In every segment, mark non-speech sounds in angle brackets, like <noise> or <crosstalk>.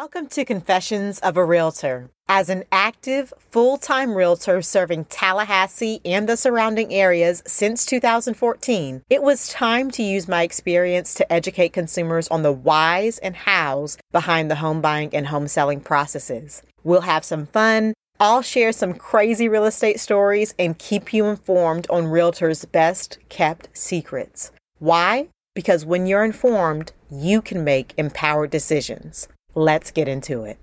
Welcome to Confessions of a Realtor. As an active, full time realtor serving Tallahassee and the surrounding areas since 2014, it was time to use my experience to educate consumers on the whys and hows behind the home buying and home selling processes. We'll have some fun. I'll share some crazy real estate stories and keep you informed on realtors' best kept secrets. Why? Because when you're informed, you can make empowered decisions. Let's get into it.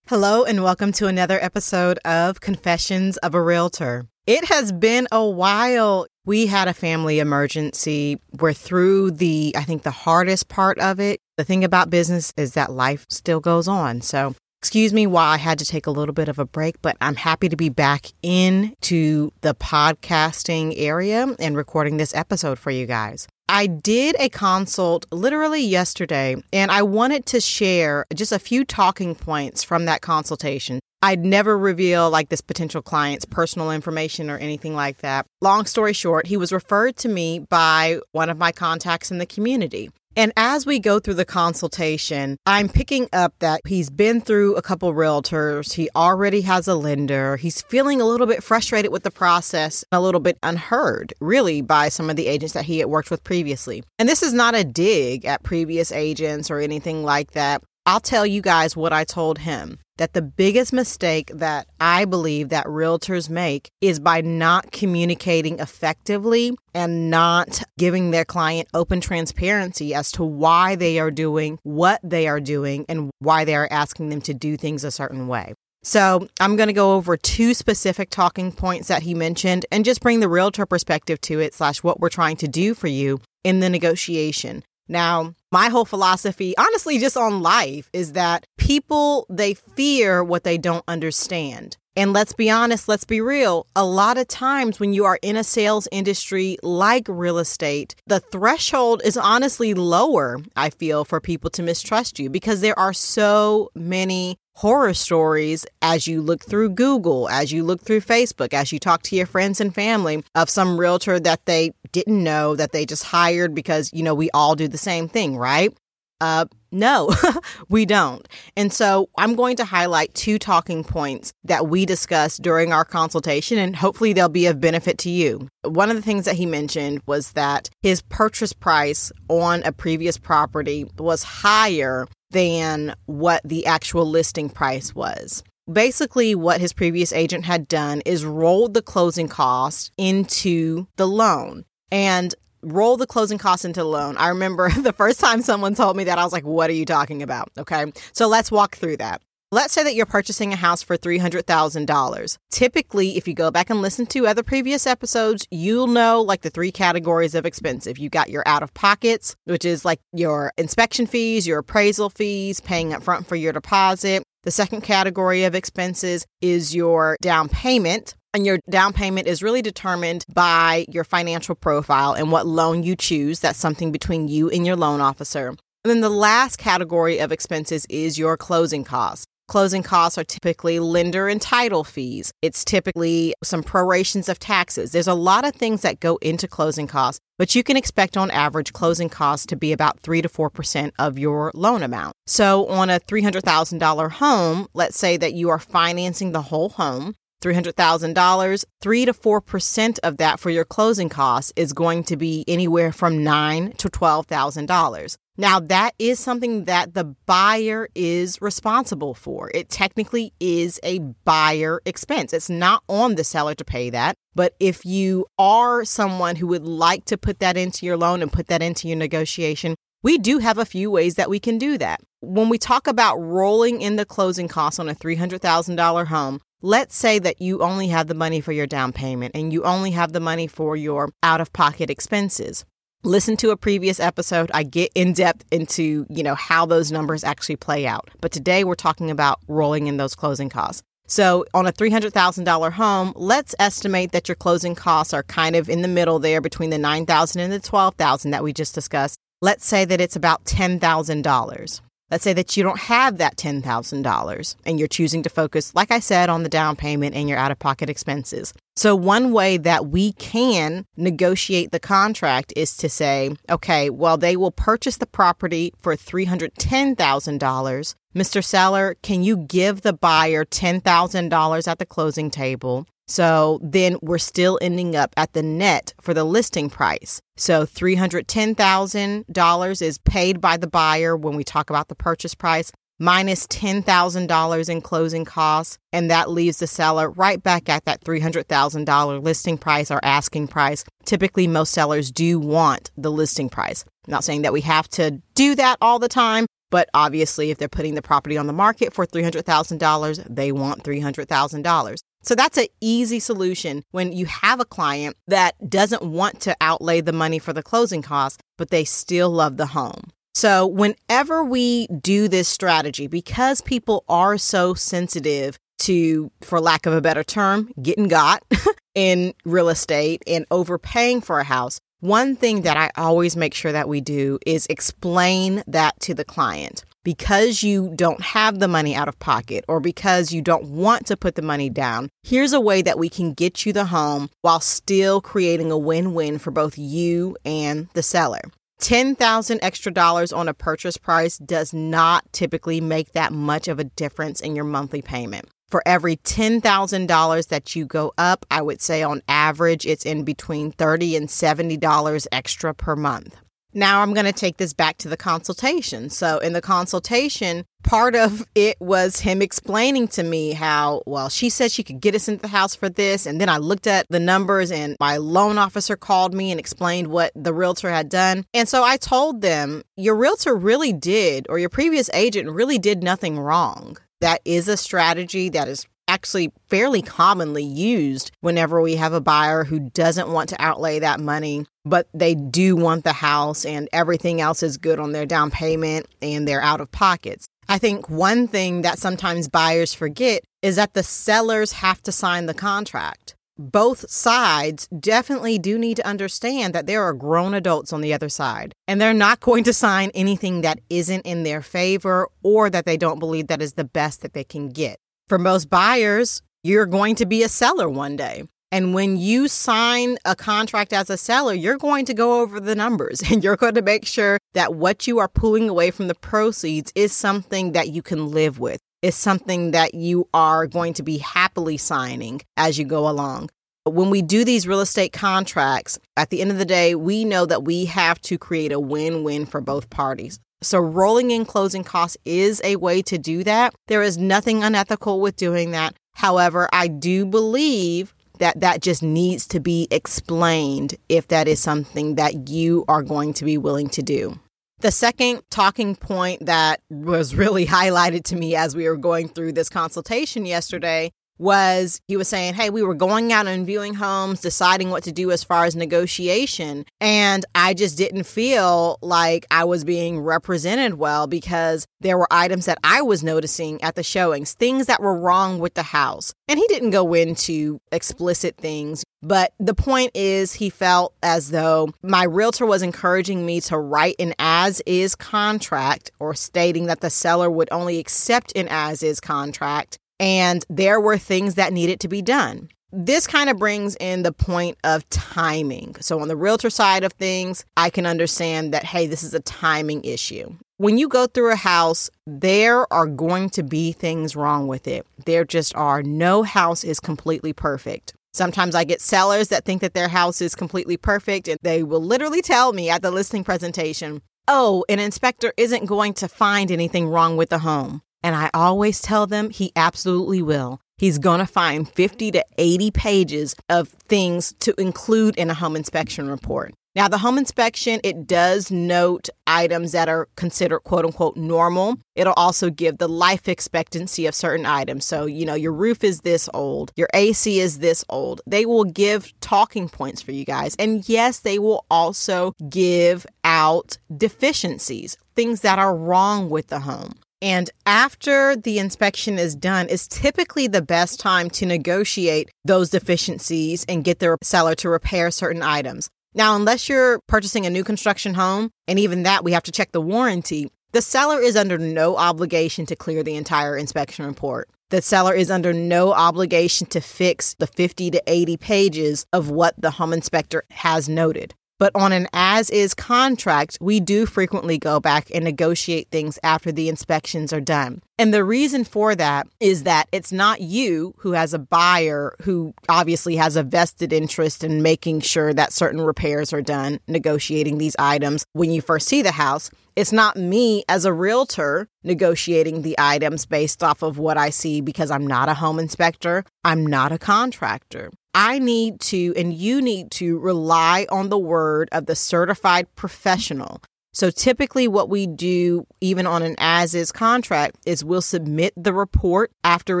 Hello, and welcome to another episode of Confessions of a Realtor. It has been a while. We had a family emergency. We're through the, I think, the hardest part of it. The thing about business is that life still goes on. So Excuse me while I had to take a little bit of a break, but I'm happy to be back into the podcasting area and recording this episode for you guys. I did a consult literally yesterday, and I wanted to share just a few talking points from that consultation. I'd never reveal like this potential client's personal information or anything like that. Long story short, he was referred to me by one of my contacts in the community. And as we go through the consultation, I'm picking up that he's been through a couple realtors. He already has a lender. He's feeling a little bit frustrated with the process, a little bit unheard, really, by some of the agents that he had worked with previously. And this is not a dig at previous agents or anything like that. I'll tell you guys what I told him that the biggest mistake that I believe that realtors make is by not communicating effectively and not giving their client open transparency as to why they are doing what they are doing and why they are asking them to do things a certain way. So, I'm going to go over two specific talking points that he mentioned and just bring the realtor perspective to it, slash, what we're trying to do for you in the negotiation. Now, my whole philosophy, honestly, just on life, is that people, they fear what they don't understand. And let's be honest, let's be real. A lot of times when you are in a sales industry like real estate, the threshold is honestly lower, I feel, for people to mistrust you because there are so many horror stories as you look through Google, as you look through Facebook, as you talk to your friends and family of some realtor that they didn't know that they just hired because, you know, we all do the same thing, right? Uh, no, <laughs> we don't. And so I'm going to highlight two talking points that we discussed during our consultation, and hopefully they'll be of benefit to you. One of the things that he mentioned was that his purchase price on a previous property was higher than what the actual listing price was. Basically, what his previous agent had done is rolled the closing cost into the loan. And roll the closing costs into the loan. I remember <laughs> the first time someone told me that, I was like, what are you talking about? Okay. So let's walk through that. Let's say that you're purchasing a house for $300,000. Typically, if you go back and listen to other previous episodes, you'll know like the three categories of expensive. You got your out of pockets, which is like your inspection fees, your appraisal fees, paying up front for your deposit. The second category of expenses is your down payment, and your down payment is really determined by your financial profile and what loan you choose. That's something between you and your loan officer. And then the last category of expenses is your closing costs. Closing costs are typically lender and title fees. It's typically some prorations of taxes. There's a lot of things that go into closing costs, but you can expect on average closing costs to be about 3 to 4% of your loan amount. So on a $300,000 home, let's say that you are financing the whole home. $300,000, 3 to 4% of that for your closing costs is going to be anywhere from 9 to $12,000. Now, that is something that the buyer is responsible for. It technically is a buyer expense. It's not on the seller to pay that. But if you are someone who would like to put that into your loan and put that into your negotiation, we do have a few ways that we can do that. When we talk about rolling in the closing costs on a $300,000 home, Let's say that you only have the money for your down payment and you only have the money for your out of pocket expenses. Listen to a previous episode. I get in depth into, you know, how those numbers actually play out. But today we're talking about rolling in those closing costs. So, on a $300,000 home, let's estimate that your closing costs are kind of in the middle there between the 9,000 and the 12,000 that we just discussed. Let's say that it's about $10,000. Let's say that you don't have that $10,000 and you're choosing to focus, like I said, on the down payment and your out of pocket expenses. So, one way that we can negotiate the contract is to say, okay, well, they will purchase the property for $310,000. Mr. Seller, can you give the buyer $10,000 at the closing table? So then we're still ending up at the net for the listing price. So $310,000 is paid by the buyer when we talk about the purchase price, minus $10,000 in closing costs. And that leaves the seller right back at that $300,000 listing price or asking price. Typically, most sellers do want the listing price. I'm not saying that we have to do that all the time, but obviously, if they're putting the property on the market for $300,000, they want $300,000. So that's an easy solution when you have a client that doesn't want to outlay the money for the closing costs, but they still love the home. So whenever we do this strategy, because people are so sensitive to, for lack of a better term, getting got <laughs> in real estate and overpaying for a house, one thing that I always make sure that we do is explain that to the client because you don't have the money out of pocket or because you don't want to put the money down, here's a way that we can get you the home while still creating a win win for both you and the seller. 10,000 extra dollars on a purchase price does not typically make that much of a difference in your monthly payment. For every $10,000 that you go up, I would say on average it's in between 30 and $70 extra per month. Now I'm going to take this back to the consultation. So, in the consultation, part of it was him explaining to me how, well, she said she could get us into the house for this. And then I looked at the numbers, and my loan officer called me and explained what the realtor had done. And so I told them, your realtor really did, or your previous agent really did nothing wrong. That is a strategy that is actually fairly commonly used whenever we have a buyer who doesn't want to outlay that money, but they do want the house and everything else is good on their down payment and they're out of pockets. I think one thing that sometimes buyers forget is that the sellers have to sign the contract. Both sides definitely do need to understand that there are grown adults on the other side, and they're not going to sign anything that isn't in their favor or that they don't believe that is the best that they can get. For most buyers, you're going to be a seller one day. And when you sign a contract as a seller, you're going to go over the numbers <laughs> and you're going to make sure that what you are pulling away from the proceeds is something that you can live with, is something that you are going to be happily signing as you go along. When we do these real estate contracts, at the end of the day, we know that we have to create a win win for both parties. So, rolling in closing costs is a way to do that. There is nothing unethical with doing that. However, I do believe that that just needs to be explained if that is something that you are going to be willing to do. The second talking point that was really <laughs> highlighted to me as we were going through this consultation yesterday was he was saying, Hey, we were going out and viewing homes, deciding what to do as far as negotiation. And I just didn't feel like I was being represented well because there were items that I was noticing at the showings, things that were wrong with the house. And he didn't go into explicit things. But the point is, he felt as though my realtor was encouraging me to write an as is contract or stating that the seller would only accept an as is contract and there were things that needed to be done. This kind of brings in the point of timing. So, on the realtor side of things, I can understand that, hey, this is a timing issue. When you go through a house, there are going to be things wrong with it. There just are. No house is completely perfect. Sometimes I get sellers that think that their house is completely perfect, and they will literally tell me at the listing presentation, oh, an inspector isn't going to find anything wrong with the home. And I always tell them he absolutely will. He's going to find 50 to 80 pages of things to include in a home inspection report. Now, the home inspection, it does note items that are considered quote unquote normal. It'll also give the life expectancy of certain items. So, you know, your roof is this old, your AC is this old. They will give talking points for you guys. And yes, they will also give out deficiencies, things that are wrong with the home. And after the inspection is done, is typically the best time to negotiate those deficiencies and get the seller to repair certain items. Now, unless you're purchasing a new construction home, and even that we have to check the warranty, The seller is under no obligation to clear the entire inspection report. The seller is under no obligation to fix the 50 to 80 pages of what the home inspector has noted. But on an as is contract, we do frequently go back and negotiate things after the inspections are done. And the reason for that is that it's not you who has a buyer who obviously has a vested interest in making sure that certain repairs are done, negotiating these items when you first see the house. It's not me as a realtor negotiating the items based off of what I see because I'm not a home inspector. I'm not a contractor. I need to, and you need to rely on the word of the certified professional. So typically, what we do, even on an as is contract, is we'll submit the report after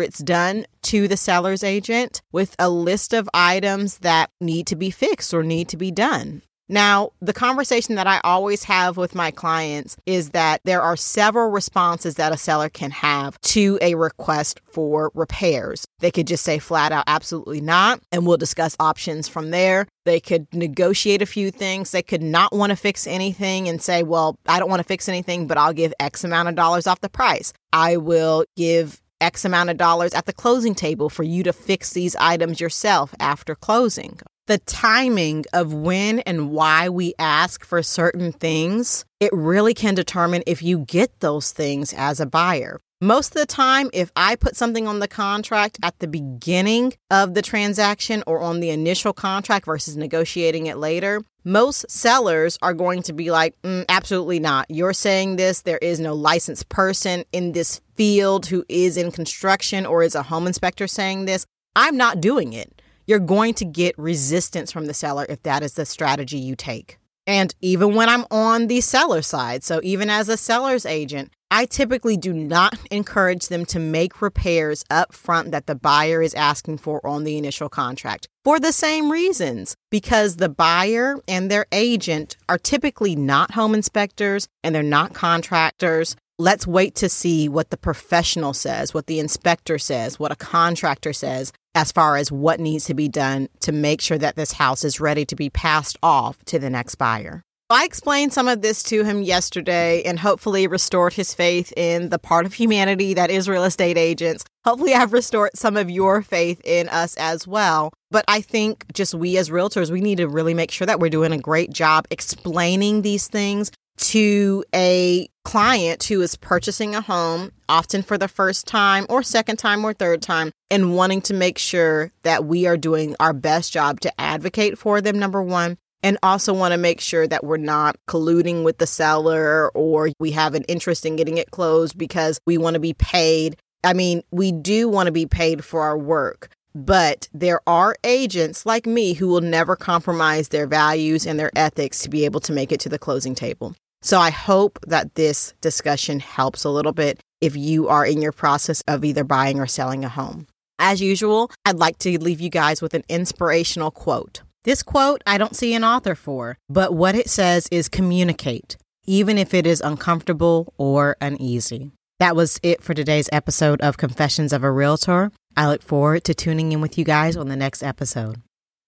it's done to the seller's agent with a list of items that need to be fixed or need to be done. Now, the conversation that I always have with my clients is that there are several responses that a seller can have to a request for repairs. They could just say flat out, absolutely not, and we'll discuss options from there. They could negotiate a few things. They could not want to fix anything and say, well, I don't want to fix anything, but I'll give X amount of dollars off the price. I will give X amount of dollars at the closing table for you to fix these items yourself after closing the timing of when and why we ask for certain things, it really can determine if you get those things as a buyer. Most of the time, if I put something on the contract at the beginning of the transaction or on the initial contract versus negotiating it later, most sellers are going to be like, mm, absolutely not. You're saying this. There is no licensed person in this field who is in construction or is a home inspector saying this. I'm not doing it you're going to get resistance from the seller if that is the strategy you take. And even when I'm on the seller side, so even as a seller's agent, I typically do not <laughs> encourage them to make repairs up front that the buyer is asking for on the initial contract for the same reasons. Because the buyer and their agent are typically not home inspectors and they're not contractors. Let's wait to see what the professional says, what the inspector says, what a contractor says, as far as what needs to be done to make sure that this house is ready to be passed off to the next buyer. I explained some of this to him yesterday and hopefully restored his faith in the part of humanity that is real estate agents. Hopefully, I've restored some of your faith in us as well. But I think just we as realtors, we need to really make sure that we're doing a great job explaining these things to a client who is purchasing a home, often for the first time or second time or third time, and wanting to make sure that we are doing our best job to advocate for them, number one. And also want to make sure that we're not colluding with the seller or we have an interest in getting it closed because we want to be paid. I mean, we do want to be paid for our work, but there are agents like me who will never compromise their values and their ethics to be able to make it to the closing table. So I hope that this discussion helps a little bit if you are in your process of either buying or selling a home. As usual, I'd like to leave you guys with an inspirational quote. This quote I don't see an author for, but what it says is communicate, even if it is uncomfortable or uneasy. That was it for today's episode of Confessions of a Realtor. I look forward to tuning in with you guys on the next episode.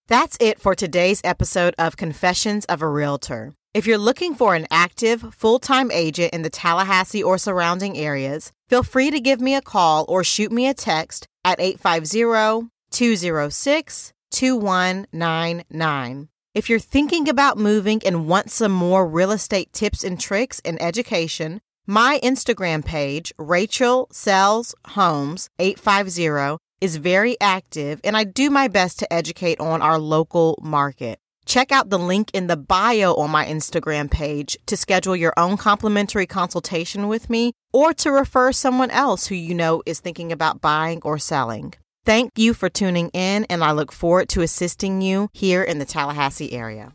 That's it for today's episode of Confessions of a Realtor. If you're looking for an active, full time agent in the Tallahassee or surrounding areas, feel free to give me a call or shoot me a text at 850 206 2199. If you're thinking about moving and want some more real estate tips and tricks and education, my Instagram page, Rachel Sells Homes 850, is very active and I do my best to educate on our local market. Check out the link in the bio on my Instagram page to schedule your own complimentary consultation with me or to refer someone else who you know is thinking about buying or selling. Thank you for tuning in, and I look forward to assisting you here in the Tallahassee area.